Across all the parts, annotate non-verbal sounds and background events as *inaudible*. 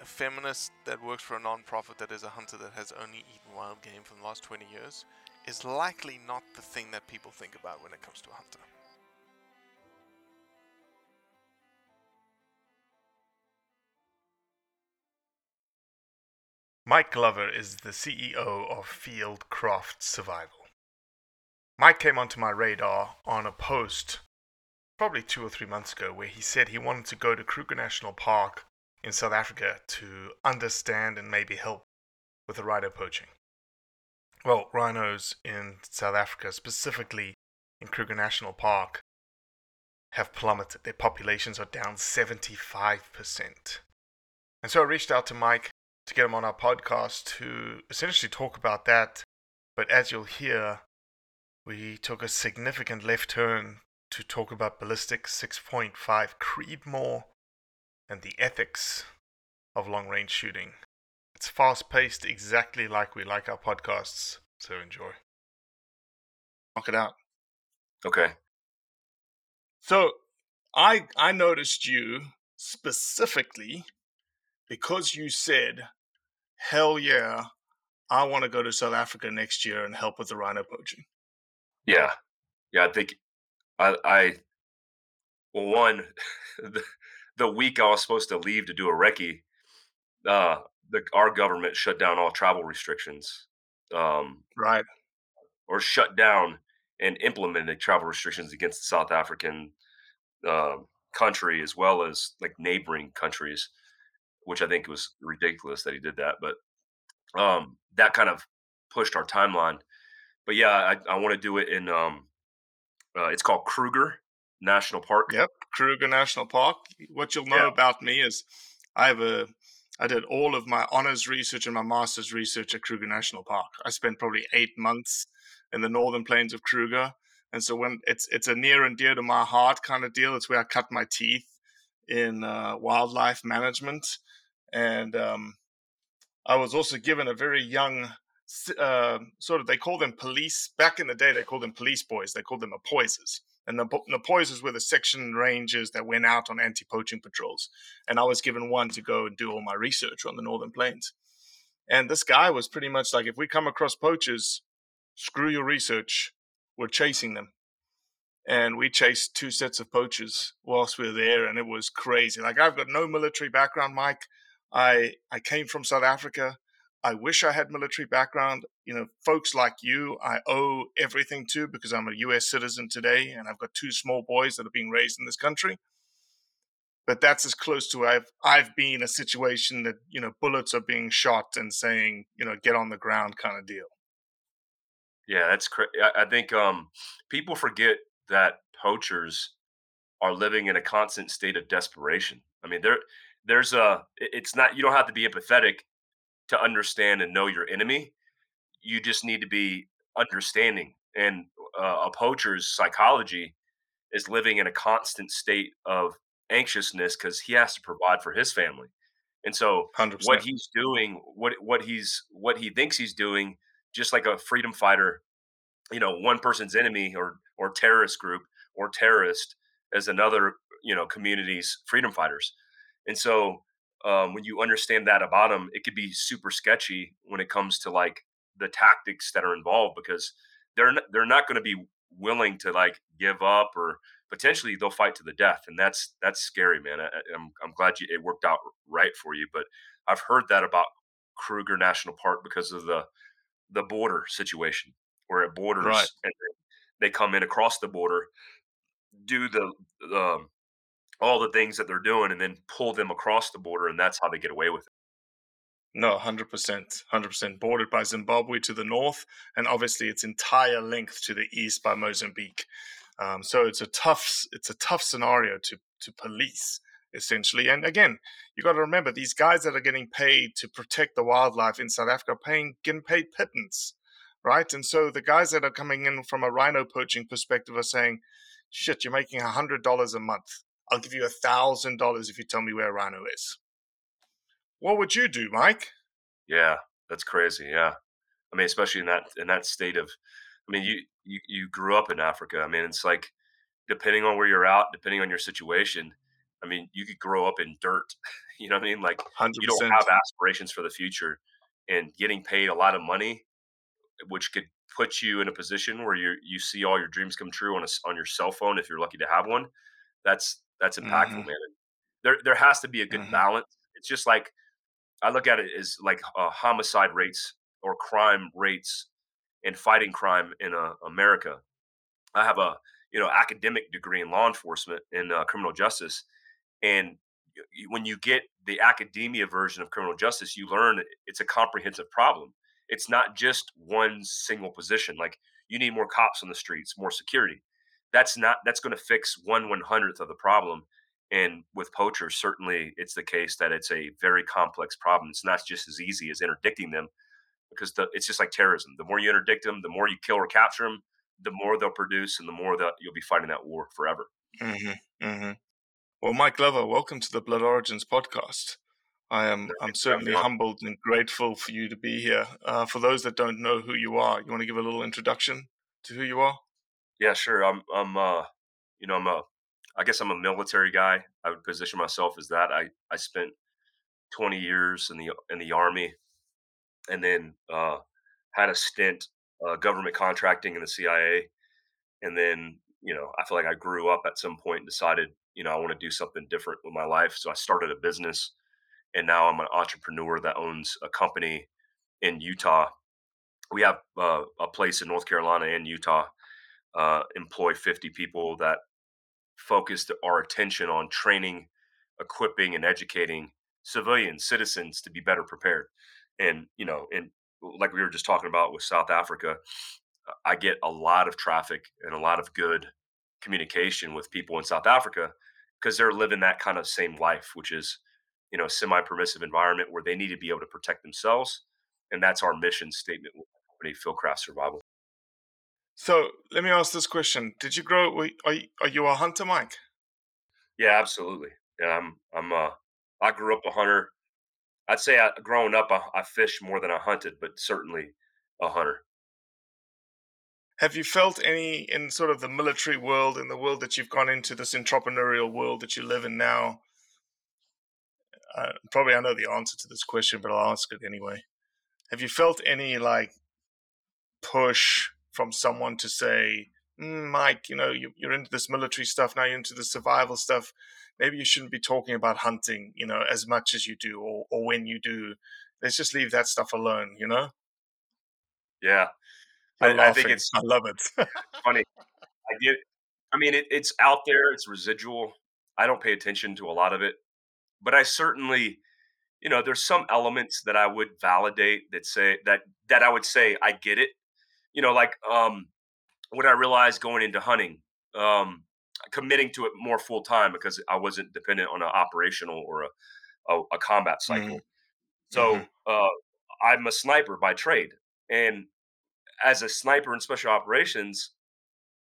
a feminist that works for a non-profit that is a hunter that has only eaten wild game for the last 20 years is likely not the thing that people think about when it comes to a hunter. Mike Glover is the CEO of Fieldcraft Survival. Mike came onto my radar on a post probably two or three months ago where he said he wanted to go to Kruger National Park in South Africa to understand and maybe help with the rhino poaching. Well, rhinos in South Africa, specifically in Kruger National Park, have plummeted. Their populations are down 75%. And so I reached out to Mike to get him on our podcast to essentially talk about that. But as you'll hear, we took a significant left turn to talk about ballistic 6.5 Creedmoor and the ethics of long range shooting. It's fast paced, exactly like we like our podcasts. So enjoy. Knock it out. Okay. So, I I noticed you specifically because you said, "Hell yeah, I want to go to South Africa next year and help with the rhino poaching." Yeah. Yeah, I think I I well one *laughs* the, the week I was supposed to leave to do a recce, uh the our government shut down all travel restrictions. Um Right. or shut down and implemented travel restrictions against the South African uh, country as well as like neighboring countries, which I think was ridiculous that he did that. But um, that kind of pushed our timeline. But yeah, I, I want to do it in. Um, uh, it's called Kruger National Park. Yep, Kruger National Park. What you'll know Yeah. about me is I have a I did all of my honors research and my master's research at Kruger National Park. I spent probably eight months in the northern plains of Kruger, and so when it's it's a near and dear to my heart kind of deal. It's where I cut my teeth in uh, wildlife management, and um, I was also given a very young uh, sort of they call them police back in the day they called them police boys they called them apoises and the, the were the section rangers that went out on anti-poaching patrols and i was given one to go and do all my research on the northern plains and this guy was pretty much like if we come across poachers screw your research. We're chasing them. And we chased two sets of poachers whilst we were there, and it was crazy. Like I've got no military background, Mike. I I came from South Africa. I wish I had military background. You know, folks like you, I owe everything to because I'm a U.S. citizen today, and I've got two small boys that are being raised in this country. But that's as close to I've I've been a situation that you know bullets are being shot and saying you know get on the ground kind of deal. Yeah, that's crazy. I think um, people forget that poachers are living in a constant state of desperation. I mean, there, there's a. It's not. You don't have to be empathetic to understand and know your enemy. You just need to be understanding. And uh, a poacher's psychology is living in a constant state of anxiousness because he has to provide for his family. And so 100%. what he's doing, what what he's what he thinks he's doing, just like a freedom fighter, you know, one person's enemy or or terrorist group or terrorist as another, you know, community's freedom fighters. And so um, when you understand that about them, it could be super sketchy when it comes to like the tactics that are involved because they're not, they're not going to be willing to like give up or potentially they'll fight to the death, and that's that's scary, man. I, am I'm, I'm glad you, it worked out right for you, but I've heard that about Kruger National Park because of the the border situation where it borders right. and they come in across the border, do the the all the things that they're doing and then pull them across the border and that's how they get away with it. No 100% 100% bordered by zimbabwe to the north and obviously its entire length to the east by mozambique. Um, so it's a tough it's a tough scenario to to police essentially. And again you got to remember these guys that are getting paid to protect the wildlife in south africa are paying getting paid pittance right? And so the guys that are coming in from a rhino poaching perspective are saying shit you're making a hundred dollars a month I'll give you a thousand dollars if you tell me where Rhino is. What would you do, Mike? Yeah, that's crazy. Yeah, I mean, especially in that in that state of, I mean, you you you grew up in Africa. I mean, it's like depending on where you're out, depending on your situation. I mean, you could grow up in dirt. *laughs* You know what I mean? Like 100%. you don't have aspirations for the future, and getting paid a lot of money, which could put you in a position where you you see all your dreams come true on a, on your cell phone if you're lucky to have one. That's that's impactful, mm-hmm. man. there there has to be a good mm-hmm. balance. It's just like I look at it as like uh, homicide rates or crime rates and fighting crime in uh, America. I have a you know academic degree in law enforcement in uh, criminal justice, and when you get the academia version of criminal justice, you learn it's a comprehensive problem. It's not just one single position. Like you need more cops on the streets, more security that's not that's going to fix one one hundredth of the problem. And with poachers, certainly it's the case that it's a very complex problem. It's not just as easy as interdicting them, because the, it's just like terrorism. The more you interdict them, the more you kill or capture them, the more they'll produce, and the more that you'll be fighting that war forever. Mm-hmm, mm-hmm. Well, Mike Glover, welcome to the Blood Origins podcast. I am I'm certainly humbled and grateful for you to be here. Uh, for those that don't know who you are, you want to give a little introduction to who you are? Yeah, sure. I'm I'm uh you know, I'm a I guess I'm a military guy. I would position myself as that. I I spent 20 years in the in the army and then uh had a stint uh, government contracting in the CIA and then, you know, I feel like I grew up at some point and decided, you know, I want to do something different with my life, so I started a business and now I'm an entrepreneur that owns a company in Utah. We have uh, a place in North Carolina and Utah uh, employ 50 people that focused our attention on training, equipping, and educating civilians, citizens to be better prepared. And, you know, and like we were just talking about with South Africa, I get a lot of traffic and a lot of good communication with people in South Africa because they're living that kind of same life, which is, you know, a semi-permissive environment where they need to be able to protect themselves. And that's our mission statement with company Fieldcraft Survival. So let me ask this question: Did you grow? Are you, are you a hunter, Mike? Yeah, absolutely. Yeah, I'm. I'm. Uh, I grew up a hunter. I'd say I, growing up, I, I fished more than I hunted, but certainly a hunter. Have you felt any in sort of the military world, in the world that you've gone into, this entrepreneurial world that you live in now? Uh, probably I know the answer to this question, but I'll ask it anyway. Have you felt any like push from someone to say, mm, Mike, you know, you, you're into this military stuff now, you're into the survival stuff. Maybe you shouldn't be talking about hunting, you know, as much as you do, or or when you do. Let's just leave that stuff alone, you know. Yeah, I, I think it's. *laughs* I love it. *laughs* funny. I get. I mean, it, it's out there. It's residual. I don't pay attention to a lot of it, but I certainly, you know, there's some elements that I would validate that say that that I would say I get it. You know, like um, what I realized going into hunting, um, committing to it more full time because I wasn't dependent on an operational or a a, a combat cycle. Mm-hmm. So mm-hmm. uh, I'm a sniper by trade, and as a sniper in special operations,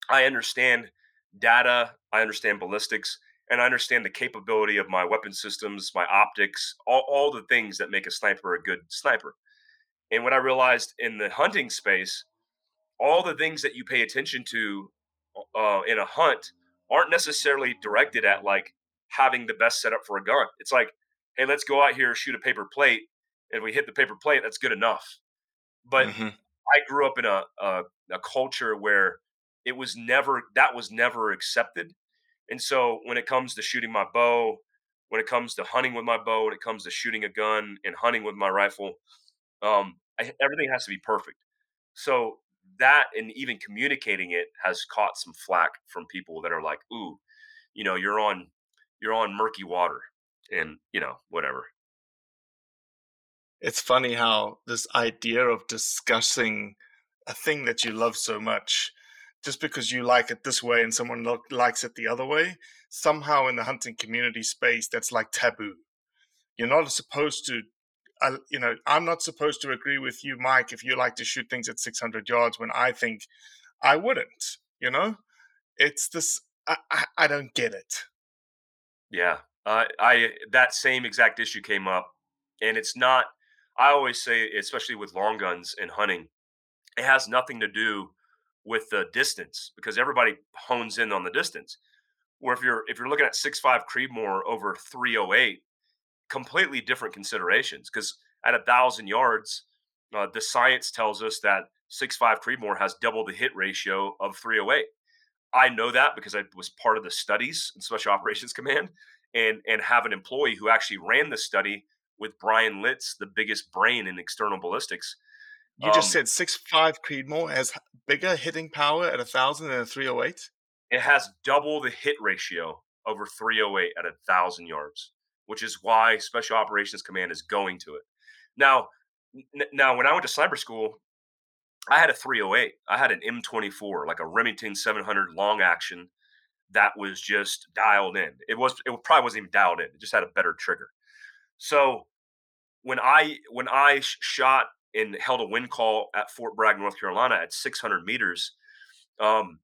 I understand data, I understand ballistics, and I understand the capability of my weapon systems, my optics, all, all the things that make a sniper a good sniper. And what I realized in the hunting space, all the things that you pay attention to uh, in a hunt aren't necessarily directed at like having the best setup for a gun. It's like, hey, let's go out here shoot a paper plate. And if we hit the paper plate, that's good enough. But mm-hmm. I grew up in a, a, a culture where it was never that was never accepted, and so when it comes to shooting my bow, when it comes to hunting with my bow, when it comes to shooting a gun and hunting with my rifle, um, I, everything has to be perfect. So that and even communicating it has caught some flack from people that are like, "Ooh, you know, you're on you're on murky water," and you know, whatever. It's funny how this idea of discussing a thing that you love so much just because you like it this way and someone lo- likes it the other way somehow in the hunting community space that's like taboo. You're not supposed to you know i'm not supposed to agree with you mike if you like to shoot things at 600 yards when i think i wouldn't you know it's this i, I, I don't get it yeah uh, i that same exact issue came up and it's not I always say, especially with long guns and hunting, it has nothing to do with the distance because everybody hones in on the distance. Where if you're if you're looking at six five Creedmoor over 308, completely different considerations. Because at a thousand yards, uh, the science tells us that six five Creedmoor has double the hit ratio of 308. I know that because I was part of the studies in Special *laughs* Operations Command and and have an employee who actually ran the study with Bryan Litz, the biggest brain in external ballistics. You um, just said six five Creedmoor has bigger hitting power at a thousand than a three oh eight. It has double the hit ratio over 308 at a thousand yards, which is why Special Operations Command is going to it. Now, n- now when I went to sniper school, I had a 308. I had an M24, like a Remington 700 long action that was just dialed in. It was it probably wasn't even dialed in. It just had a better trigger. So when I when I shot and held a wind call at Fort Bragg, North Carolina, at 600 meters, um,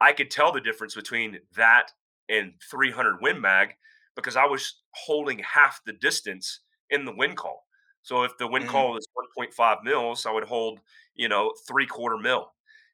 I could tell the difference between that and 300 Win Mag because I was holding half the distance in the wind call. So if the wind mm-hmm. call is 1.5 mils, I would hold you know three quarter mil.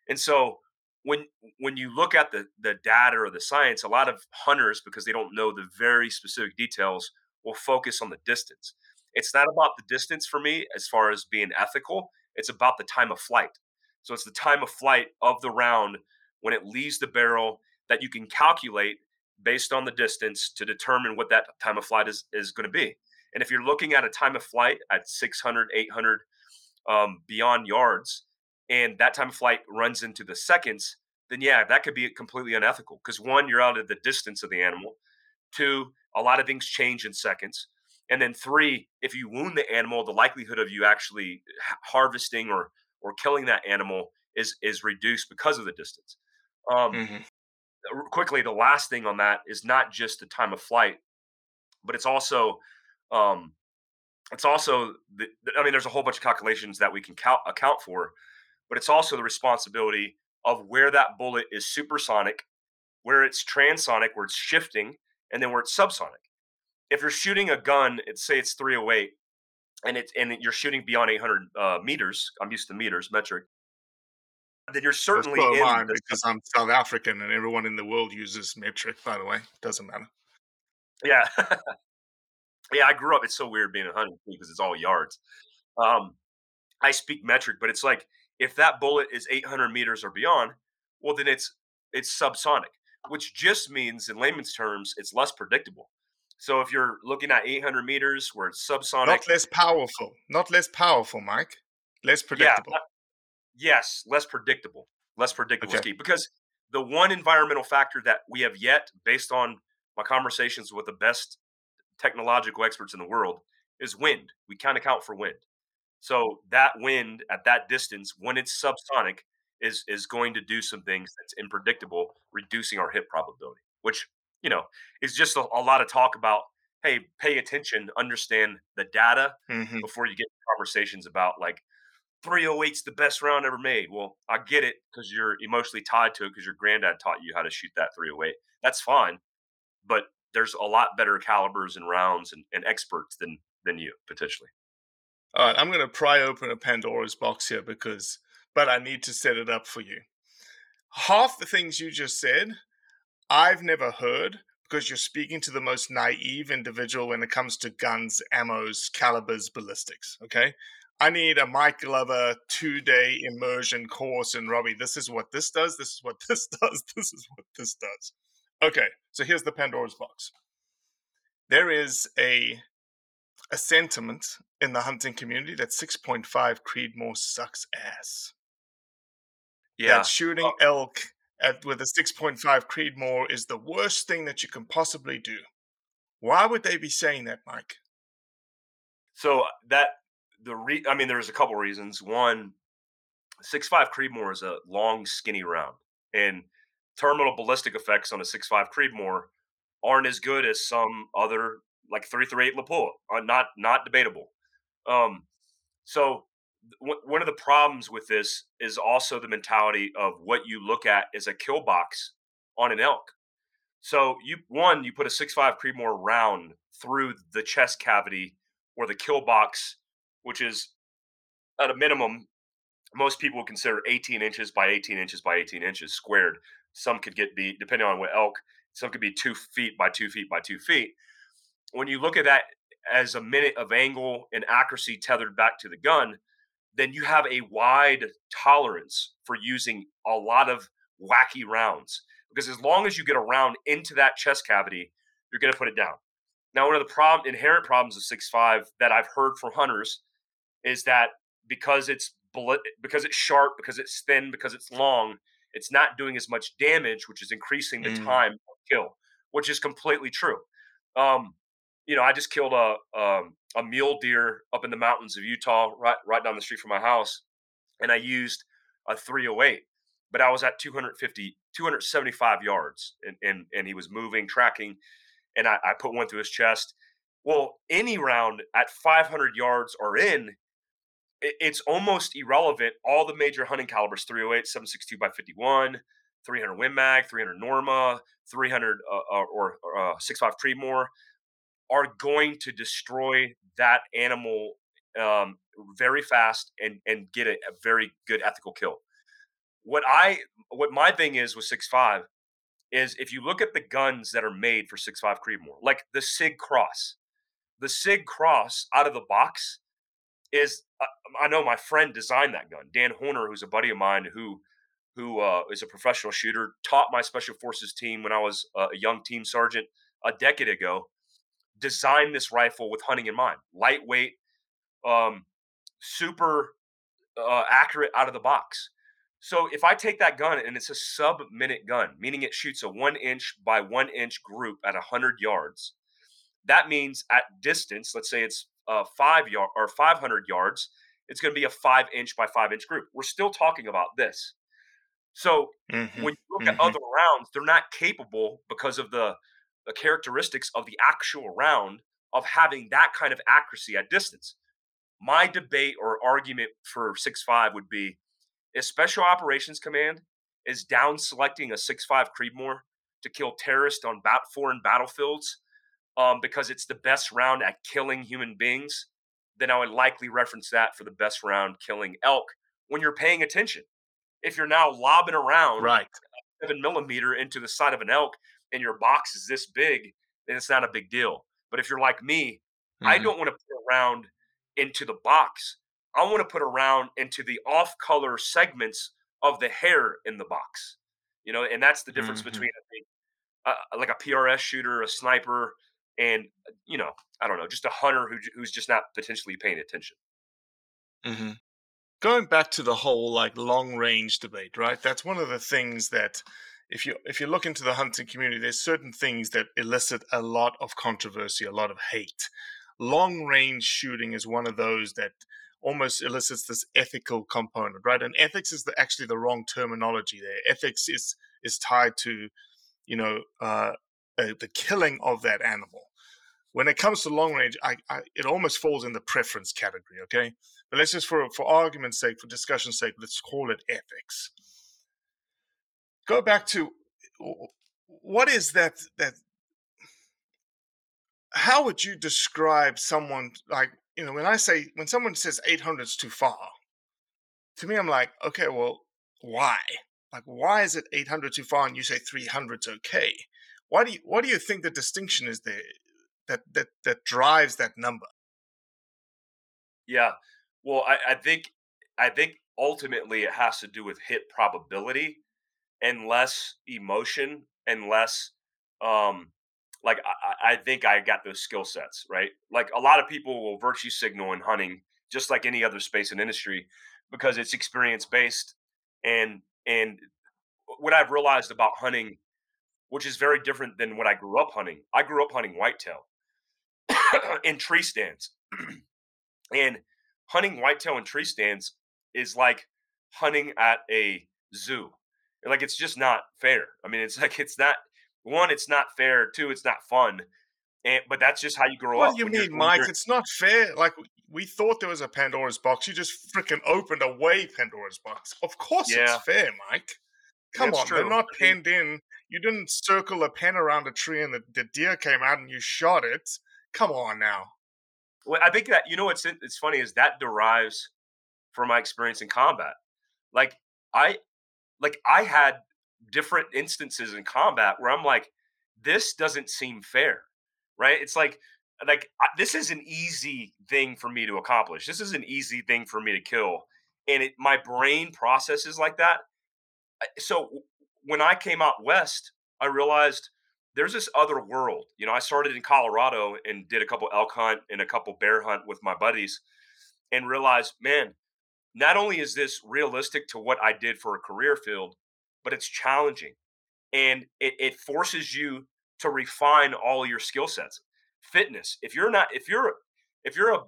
And so when when you look at the the data or the science, a lot of hunters because they don't know the very specific details will focus on the distance. It's not about the distance for me as far as being ethical, it's about the time of flight. So it's the time of flight of the round when it leaves the barrel that you can calculate based on the distance to determine what that time of flight is, is going to be. And if you're looking at a time of flight at 600, 800 um, beyond yards, and that time of flight runs into the seconds, then yeah, that could be completely unethical. Because one, you're out of the distance of the animal. Two, a lot of things change in seconds. And then three, if you wound the animal, the likelihood of you actually harvesting or or killing that animal is is reduced because of the distance. Um, mm-hmm. Quickly, the last thing on that is not just the time of flight, but it's also um, it's also the, I mean, there's a whole bunch of calculations that we can count, account for, but it's also the responsibility of where that bullet is supersonic, where it's transonic, where it's shifting, and then where it's subsonic. If you're shooting a gun, it's say it's 308, and it's and you're shooting beyond 800 uh, meters. I'm used to meters, metric. Then you're certainly in mine because I'm South African and everyone in the world uses metric. By the way, doesn't matter. Yeah, *laughs* yeah. I grew up. It's so weird being a hunting because it's all yards. Um, I speak metric, but it's like If that bullet is 800 meters or beyond, well, then it's it's subsonic, which just means in layman's terms, it's less predictable. So if you're looking at 800 meters where it's subsonic, Not less powerful. Not less powerful, Mike. Less predictable. Yeah, yes, less predictable. Less predictable is Okay. key because the one environmental factor that we have yet, based on my conversations with the best technological experts in the world, is wind. We can't account for wind. So that wind at that distance, when it's subsonic, is is going to do some things that's unpredictable, reducing our hit probability. Which you know is just a, a lot of talk about. Hey, pay attention, understand the data Mhm. before you get conversations about like 308's the best round ever made. Well, I get it because you're emotionally tied to it because your granddad taught you how to shoot that 308. That's fine, but there's a lot better calibers and rounds and, and experts than than you potentially. All right, I'm going to pry open a Pandora's box here because, but I need to set it up for you. Half the things you just said, I've never heard because you're speaking to the most naive individual when it comes to guns, ammos, calibers, ballistics. Okay. I need a Mike Glover two day immersion course in Robbie. This is what this does. This is what *laughs* this does. This is what this does. Okay. So here's the Pandora's box. There is a a sentiment in the hunting community that 6.5 Creedmoor sucks ass. Yeah, That shooting uh elk at, with a 6.5 Creedmoor is the worst thing that you can possibly do. Why would they be saying that, Mike? So uh, that the re I mean, there's a couple reasons. One, six five Creedmoor is a long, skinny round, and terminal ballistic effects on a six five Creedmoor aren't as good as some other like three three eight Lapua. Are not not debatable. Um, so w- one of the problems with this is also the mentality of what you look at as a kill box on an elk. So you one you put a six five Creedmoor round through the chest cavity or the kill box, which is at a minimum, most people would consider 18 inches by 18 inches by 18 inches squared. Some could get be depending on what elk. Some could be two feet by two feet by two feet. When you look at that as a minute of angle and accuracy tethered back to the gun, then you have a wide tolerance for using a lot of wacky rounds. Because as long as you get a round into that chest cavity, you're going to put it down. Now, one of the problem, inherent problems of 6.5 that I've heard from hunters is that because it's bullet, because it's sharp, because it's thin, because it's long, it's not doing as much damage, which is increasing the Mm. time of kill, which is completely true. Um, you know, I just killed a um, a mule deer up in the mountains of Utah, right right down the street from my house, and I used a 308, but I was at 250, 275 yards, and and, and he was moving, tracking, and I, I put one through his chest. Well, any round at 500 yards or in, it's almost irrelevant. All the major hunting calibers 308, 762 by 51, 300 Win Mag, 300 Norma, 300 uh, uh, or, or uh, 65 Creedmoor are going to destroy that animal um, very fast and and get a, a very good ethical kill. What I what my thing is with six five is if you look at the guns that are made for six five Creedmoor, like the Sig Cross, the Sig Cross out of the box is uh, I know my friend designed that gun, Dan Horner, who's a buddy of mine who who uh, is a professional shooter, taught my special forces team when I was uh, a young team sergeant a decade ago. Designed this rifle with hunting in mind, lightweight, um, super uh, accurate out of the box. So if I take that gun and it's a sub minute gun, meaning it shoots a one inch by one inch group at 100 yards, that means at distance, let's say it's uh, five yard or 500 yards, it's going to be a five inch by five inch group. We're still talking about this. So Mhm, when you look mhm. at other rounds, they're not capable because of the, the characteristics of the actual round of having that kind of accuracy at distance. My debate or argument for six five would be if Special Operations Command is down selecting a six five Creedmoor to kill terrorists on bat- foreign battlefields um, because it's the best round at killing human beings, then I would likely reference that for the best round killing elk when you're paying attention. If you're now lobbing around Right. seven millimeter into the side of an elk and your box is this big, then it's not a big deal. But if you're like me, I Mhm. don't want to put a round into the box. I want to put a round into the off color segments of the hair in the box. You know, and that's the difference Mhm. between I think, uh, like a PRS shooter, a sniper, and you know, I don't know, just a hunter who, who's just not potentially paying attention. hmm Going back to the whole like long range debate, right? That's one of the things that if you if you look into the hunting community, there's certain things that elicit a lot of controversy, a lot of hate. Long range shooting is one of those that almost elicits this ethical component, right? And ethics is the, actually the wrong terminology there. Ethics is is tied to, you know, uh, uh, the killing of that animal. When it comes to long range, I, I it almost falls in the preference category. Okay, but let's just for for argument's sake, for discussion's sake, let's call it ethics. Go back to what is that that how would you describe someone like you know when I say when someone says 800 is too far, to me I'm like okay, well why? Like why is it 800 too far and you say 300 is okay? Why do you what do you think the distinction is there that that that drives that number? Yeah. Well, I, I think I think ultimately it has to do with hit probability and less emotion and less um like I, I think I got those skill sets, right? Like a lot of people will virtue signal in hunting, just like any other space and industry, because it's experience based and and what I've realized about hunting, which is very different than what I grew up hunting. I grew up hunting whitetail *coughs* in tree stands. *clears throat* And hunting whitetail in tree stands is like hunting at a zoo. Like it's just not fair. I mean, it's *laughs* like it's not one, it's not fair. Two, it's not fun. And but that's just how you grow What up. do you mean, Mike? It's not fair. Like we thought there was a Pandora's box. You just freaking opened away Pandora's box. Of course Yeah. it's fair, Mike. Come That's on, they're not penned in. You didn't circle a pen around a tree and the, the deer came out and you shot it. Come on now. Well, I think that you know what's it's funny is that derives from my experience in combat. Like I like I had different instances in combat where I'm like, this doesn't seem fair, right? It's like like I, this is an easy thing for me to accomplish. This is an easy thing for me to kill, and it my brain processes like that. So when I came out west, I realized there's this other world. You know, I started in Colorado and did a couple elk hunt and a couple bear hunt with my buddies and realized, man, not only is this realistic to what I did for a career field, but it's challenging. And it, it forces you to refine all your skill sets. Fitness. If you're not, if you're, if you're a,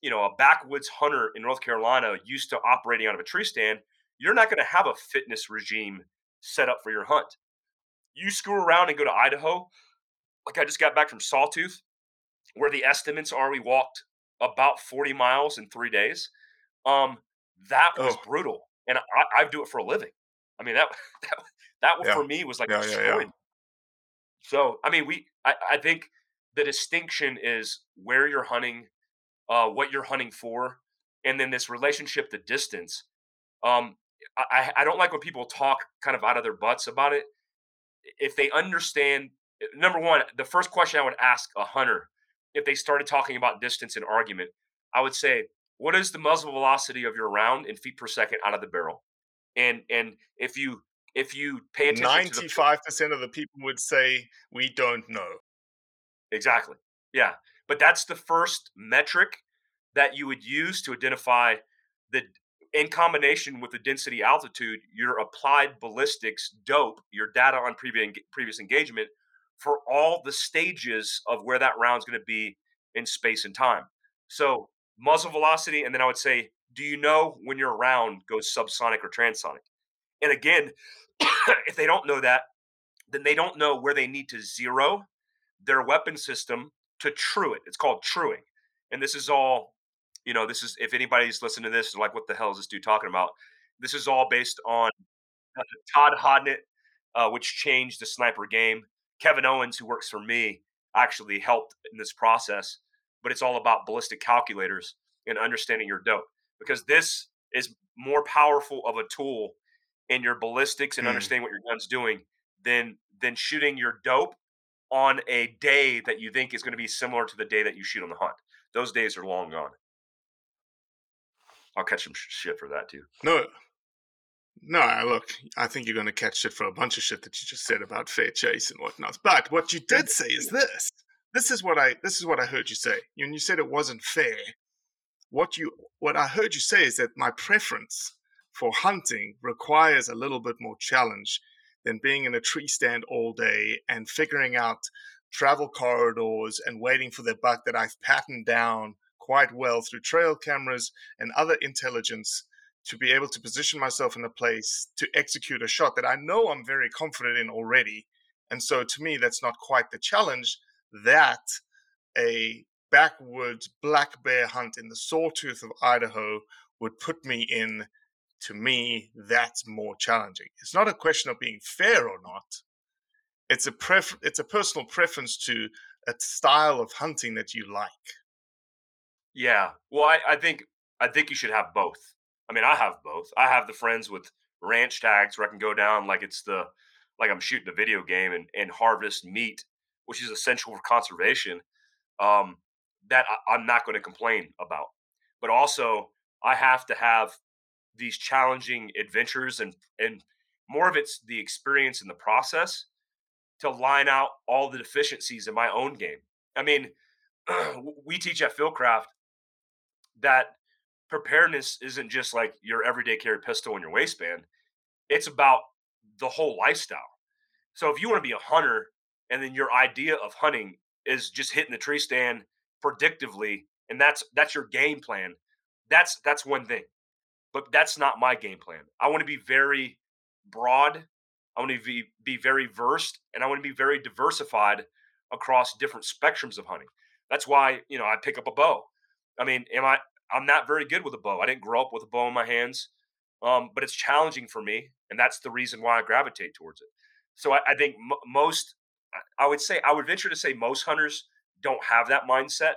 you know, a backwoods hunter in North Carolina used to operating out of a tree stand, you're not going to have a fitness regime set up for your hunt you screw around and go to Idaho, like I just got back from Sawtooth, where the estimates are we walked about 40 miles in three days. Um, that was Oh. brutal. And I, I do it for a living. I mean, that *laughs* that, that Yeah. for me was like Yeah, yeah. So, I mean, we, I, I think the distinction is where you're hunting, uh, what you're hunting for, and then this relationship to distance. Um, I- I don't like when people talk kind of out of their butts about it. If they understand, number one, the first question I would ask a hunter if they started talking about distance in argument, I would say, "What is the muzzle velocity of your round in feet per second out of the barrel?" And and if you if you pay attention to Ninety-five percent of the people would say we don't know. Exactly. Yeah. But that's the first metric that you would use to identify the in combination with the density altitude, your applied ballistics dope, your data on previous previous engagement for all the stages of where that round's going to be in space and time. So muzzle velocity, and then I would say, do you know when your round goes subsonic or transonic? And again, *coughs* if they don't know that, then they don't know where they need to zero their weapon system to true it. It's called truing. And this is all, you know, this is if anybody's listening to this, like, what the hell is this dude talking about? This is all based on uh, Todd Hodnett, uh, which changed the sniper game. Kevin Owens, who works for me, actually helped in this process. But it's all about ballistic calculators and understanding your dope because this is more powerful of a tool in your ballistics and Mm. understanding what your gun's doing than than shooting your dope on a day that you think is going to be similar to the day that you shoot on the hunt. Those days are long gone. I'll catch some shit for that too. No, uh, no. I look, I think you're going to catch shit for a bunch of shit that you just said about fair chase and whatnot. But what you did say is *laughs* this. This is what I. This is what I heard you say. When you said it wasn't fair, what you what I heard you say is that my preference for hunting requires a little bit more challenge than being in a tree stand all day and figuring out travel corridors and waiting for the buck that I've patterned down quite well through trail cameras and other intelligence to be able to position myself in a place to execute a shot that I know I'm very confident in already. And so to me, that's not quite the challenge that a backwoods black bear hunt in the sawtooth of Idaho would put me in. To me, that's more challenging. It's not a question of being fair or not. It's a pref- It's a personal preference to a style of hunting that you like. Yeah. Well, I, I think I think you should have both. I mean, I have both. I have the friends with ranch tags where I can go down like it's the like I'm shooting a video game and, and harvest meat, which is essential for conservation. Um, that I, I'm not going to complain about. But also, I have to have these challenging adventures and and more of it's the experience and the process to line out all the deficiencies in my own game. I mean, *clears throat* we teach at Fieldcraft that preparedness isn't just like your everyday carry pistol in your waistband. It's about the whole lifestyle. So if you want to be a hunter and then your idea of hunting is just hitting the tree stand predictively and that's that's your game plan, that's that's one thing. But that's not my game plan. I want to be very broad. I want to be, be very versed and I want to be very diversified across different spectrums of hunting. That's why, you know, I pick up a bow. I mean, am I I'm not very good with a bow. I didn't grow up with a bow in my hands, um, but it's challenging for me, and that's the reason why I gravitate towards it. So I, I think m- most, I would say, I would venture to say most hunters don't have that mindset,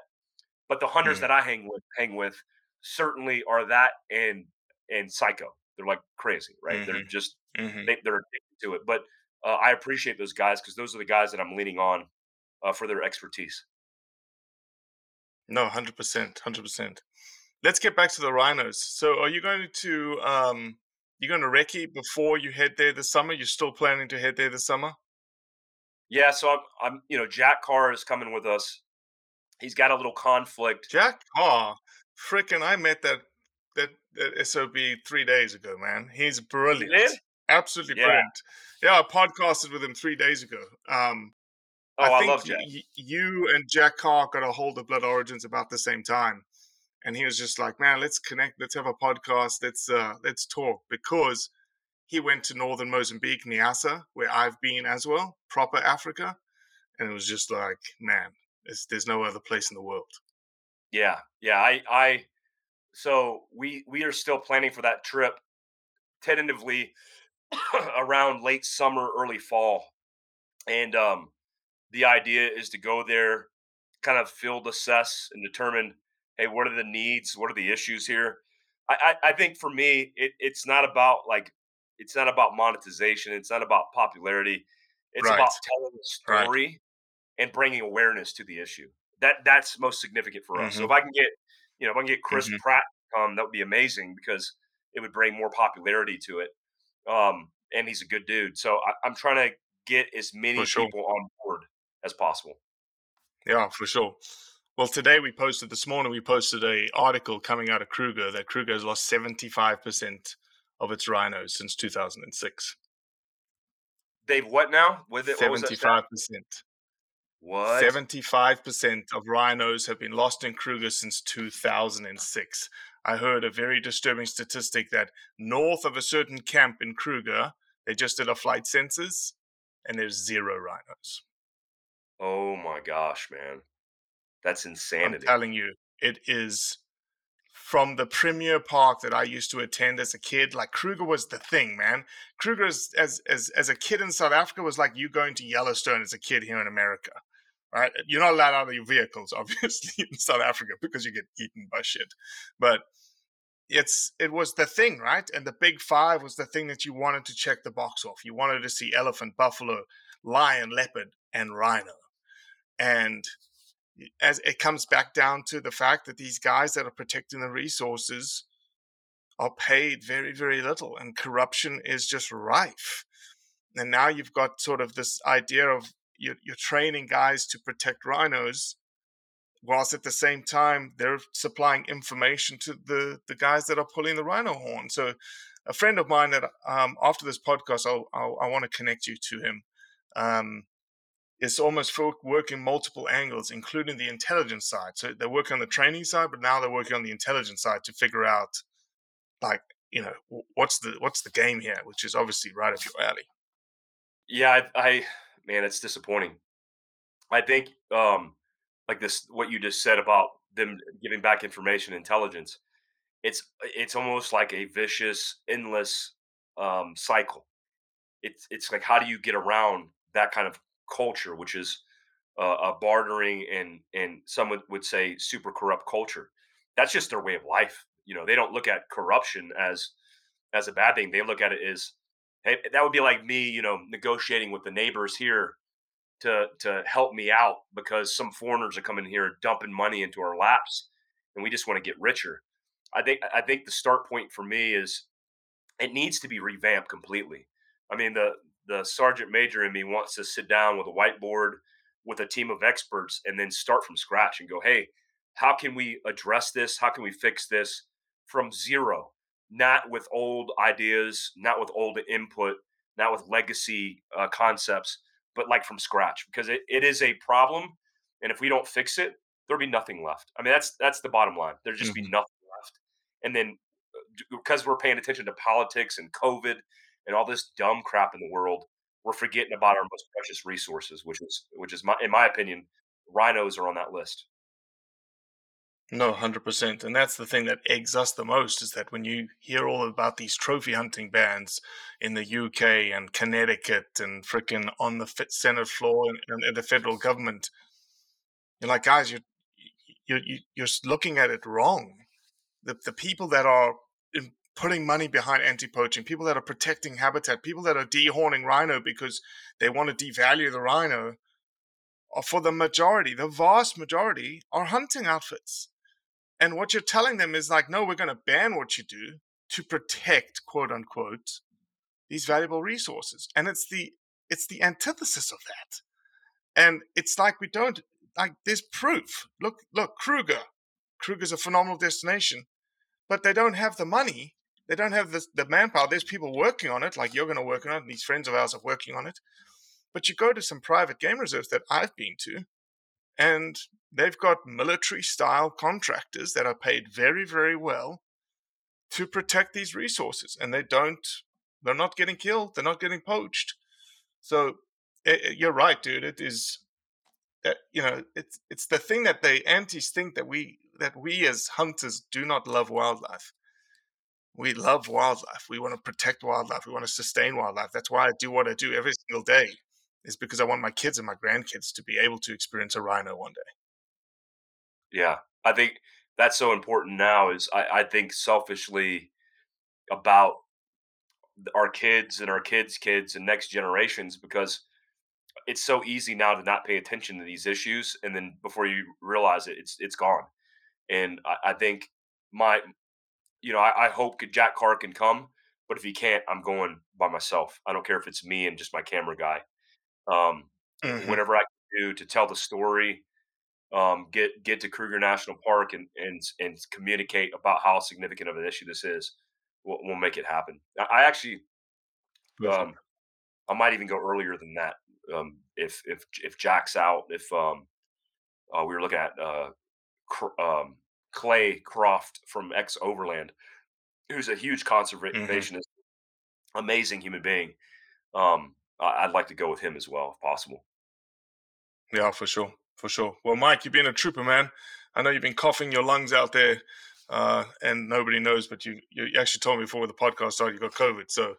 but the hunters mm. that I hang with hang with certainly are that and and psycho. They're like crazy, right? Mm-hmm. They're just mm-hmm. they, are addicted to it. But uh, I appreciate those guys because those are the guys that I'm leaning on uh, for their expertise. No, hundred percent, hundred percent let's get back to the rhinos. So, are you going to um, you going to recce before you head there this summer? You're still planning to head there this summer? Yeah. So I'm, I'm, you know, Jack Carr is coming with us. He's got a little conflict. Jack Carr, freaking! I met that that, that sob three days ago, man. He's brilliant. Absolutely yeah. brilliant. Yeah, I podcasted with him three days ago. Um, oh, I, I love Jack. Y- you and Jack Carr got a hold of Blood Origins about the same time and he was just like, "Man, let's connect. Let's have a podcast. Let's uh, let's talk." Because he went to northern Mozambique, Niassa, where I've been as well, proper Africa, and it was just like, man, there's no other place in the world. Yeah, yeah. I, I, so we we are still planning for that trip, tentatively *coughs* around late summer, early fall, and um, the idea is to go there, kind of field assess and determine hey, what are the needs? What are the issues here? I, I, I think for me, it, it's not about like it's not about monetization. It's not about popularity. It's right. about telling a story right. and bringing awareness to the issue. That that's most significant for us. Mm-hmm. So if I can get, you know, if I can get Chris mm-hmm. Pratt um, that would be amazing because it would bring more popularity to it. Um, and he's a good dude. So I, am trying to get as many sure. people on board as possible. Yeah, for sure. Well, today we posted this morning. We posted a article coming out of Kruger that Kruger has lost seventy five percent of its rhinos since two thousand and six. They've what now? With it, seventy five percent. What? Seventy five percent of rhinos have been lost in Kruger since two thousand and six. I heard a very disturbing statistic that north of a certain camp in Kruger, they just did a flight census, and there's zero rhinos. Oh my gosh, man. That's insanity. I'm telling you, it is from the premier park that I used to attend as a kid. Like Kruger was the thing, man. Kruger as as as, as a kid in South Africa was like you going to Yellowstone as a kid here in America. Right? You're not allowed out of your vehicles, *laughs* obviously, in South Africa because you get eaten by shit. But it's it was the thing, right? And the big five was the thing that you wanted to check the box off. You wanted to see elephant, buffalo, lion, leopard, and rhino. And as it comes back down to the fact that these guys that are protecting the resources are paid very, very little, and corruption is just rife. And now you've got sort of this idea of you're, you're training guys to protect rhinos, whilst at the same time they're supplying information to the the guys that are pulling the rhino horn. So, a friend of mine that um, after this podcast, I'll, I'll i want to connect you to him. Um, is almost working multiple angles, including the intelligence side. So they're working on the training side, but now they're working on the intelligence side to figure out, like, you know, what's the what's the game here, which is obviously right up your alley. Yeah, I, I man, it's disappointing. I think um like this what you just said about them giving back information intelligence it's it's almost like a vicious endless um cycle it's it's like how do you get around that kind of culture which is uh, a bartering and and someone would say super corrupt culture that's just their way of life you know they don't look at corruption as as a bad thing they look at it as hey that would be like me you know negotiating with the neighbors here to to help me out because some foreigners are coming here dumping money into our laps and we just want to get richer. I think I think the start point for me is it needs to be revamped completely. I mean the the sergeant major in me wants to sit down with a whiteboard with a team of experts and then start from scratch and go, "Hey, how can we address this? How can we fix this from zero? Not with old ideas, not with old input, not with legacy uh, concepts, but like from scratch because it, it is a problem. And if we don't fix it, there'll be nothing left. I mean, that's that's the bottom line. There'll just mm-hmm. be nothing left. And then uh, because we're paying attention to politics and COVID and all this dumb crap in the world, we're forgetting about our most precious resources, which is which is my in my opinion, rhinos are on that list. No, 100%. And that's the thing that eggs us the most is that when you hear all about these trophy hunting bans in the UK and Connecticut and freaking on the Senate floor and, and the federal government, you're like, guys, you're, you're, you're looking at it wrong. The, the people that are putting money behind anti poaching, people that are protecting habitat, people that are dehorning rhino because they want to devalue the rhino, are for the majority, the vast majority, are hunting outfits and what you're telling them is like, no, we're going to ban what you do to protect, quote unquote, these valuable resources. And it's the it's the antithesis of that. And it's like we don't like there's proof. Look, look, Kruger. Kruger's a phenomenal destination, but they don't have the money. They don't have the, the manpower. There's people working on it, like you're going to work on it, and these friends of ours are working on it. But you go to some private game reserves that I've been to, and they've got military style contractors that are paid very, very well to protect these resources. And they don't, they're not getting killed, they're not getting poached. So it, it, you're right, dude. It is, that uh, you know, it's it's the thing that the antis think that we that we as hunters do not love wildlife. We love wildlife. We want to protect wildlife. We want to sustain wildlife. That's why I do what I do every single day is because I want my kids and my grandkids to be able to experience a rhino one day. Yeah, I think that's so important now. Is I, I think selfishly about our kids and our kids' kids and next generations because it's so easy now to not pay attention to these issues, and then before you realize it, it's it's gone. And I, I think my, you know, I, I hope Jack Carr can come, but if he can't, I'm going by myself. I don't care if it's me and just my camera guy um, mm-hmm. whatever I can do to tell the story, um, get get to Kruger National Park and and and communicate about how significant of an issue this is. We'll, we'll make it happen. I, actually, um, I might even go earlier than that. Um, if if if Jack's out, if um, uh, we were looking at uh, Cr- um, Clay Croft from X Overland, who's a huge conservationist, mm-hmm. amazing human being. Um, I'd like to go with him as well if possible. Yeah, for sure, for sure. Well, Mike, you've been a trooper, man. I know you've been coughing your lungs out there, uh, and nobody knows, but you you actually told me before the podcast started you got COVID. So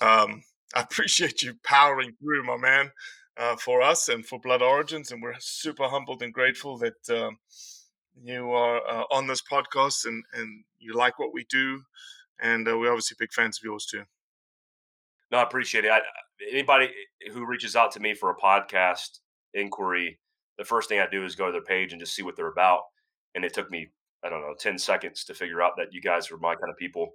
um, *laughs* I appreciate you powering through, my man, uh, for us and for Blood Origins, and we're super humbled and grateful that um, you are uh, on this podcast and and you like what we do, and uh, we're obviously big fans of yours too. No, I appreciate it. I, anybody who reaches out to me for a podcast inquiry, the first thing I do is go to their page and just see what they're about. And it took me, I don't know, 10 seconds to figure out that you guys are my kind of people.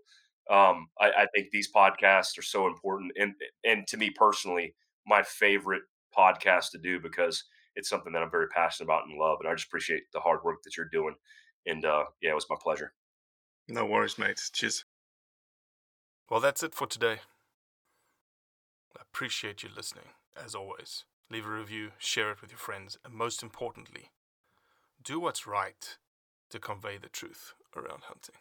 Um, I, I think these podcasts are so important, and and to me personally, my favorite podcast to do because it's something that I'm very passionate about and love, and I just appreciate the hard work that you're doing. And uh, yeah, it was my pleasure. No worries, mate. Cheers. Well, that's it for today. I appreciate you listening, as always. Leave a review, share it with your friends, and most importantly, do what's right to convey the truth around hunting.